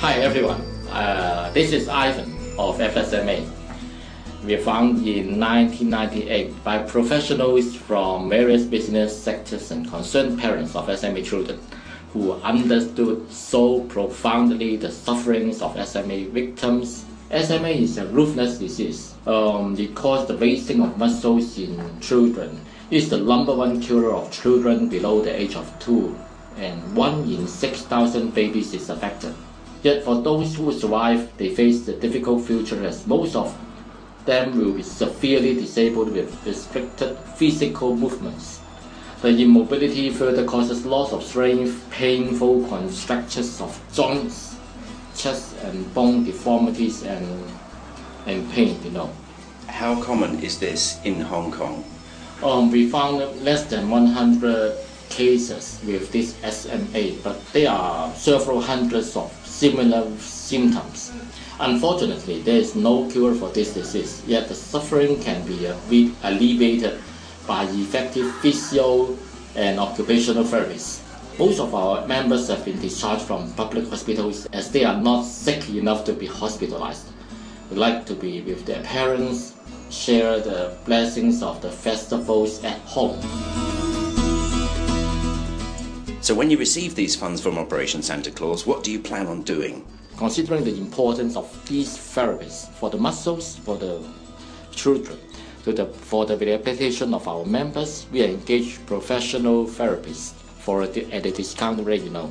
Hi everyone, uh, this is Ivan of FSMA. We are founded in 1998 by professionals from various business sectors and concerned parents of SMA children who understood so profoundly the sufferings of SMA victims. SMA is a ruthless disease. Um, it causes the wasting of muscles in children. Is the number one killer of children below the age of two, and one in 6,000 babies is affected. Yet for those who survive, they face a difficult future as most of them will be severely disabled with restricted physical movements. The immobility further causes loss of strength, painful contractures of joints, chest and bone deformities and, and pain, you know. How common is this in Hong Kong? Um, we found less than 100 cases with this SMA, but there are several hundreds of similar symptoms. Unfortunately, there is no cure for this disease, yet the suffering can be alleviated by effective physio and occupational therapies. Most of our members have been discharged from public hospitals as they are not sick enough to be hospitalized. They like to be with their parents, share the blessings of the festivals at home. So when you receive these funds from Operation Santa Claus, what do you plan on doing? Considering the importance of these therapies for the muscles, for the children, the, for the rehabilitation of our members, we engage professional therapists for the, at a discount rate, you know.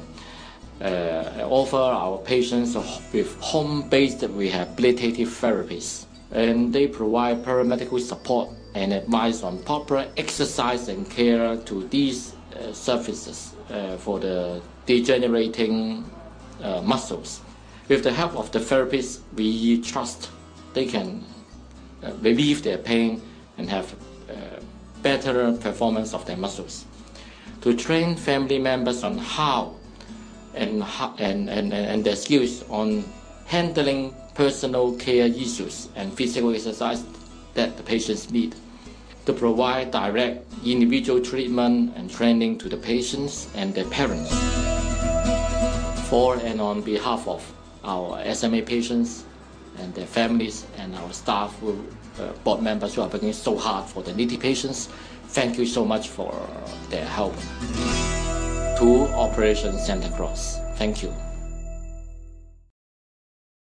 Uh, offer our patients with home-based rehabilitative therapies, and they provide paramedical support and advice on proper exercise and care to these surfaces uh, for the degenerating uh, muscles. With the help of the therapists, we trust they can uh, relieve their pain and have uh, better performance of their muscles. To train family members on how and, and, and, and their skills on handling personal care issues and physical exercise that the patients need to provide direct individual treatment and training to the patients and their parents. For and on behalf of our SMA patients and their families and our staff, who, uh, board members who are working so hard for the needy patients, thank you so much for their help. To Operation Santa Claus. Thank you.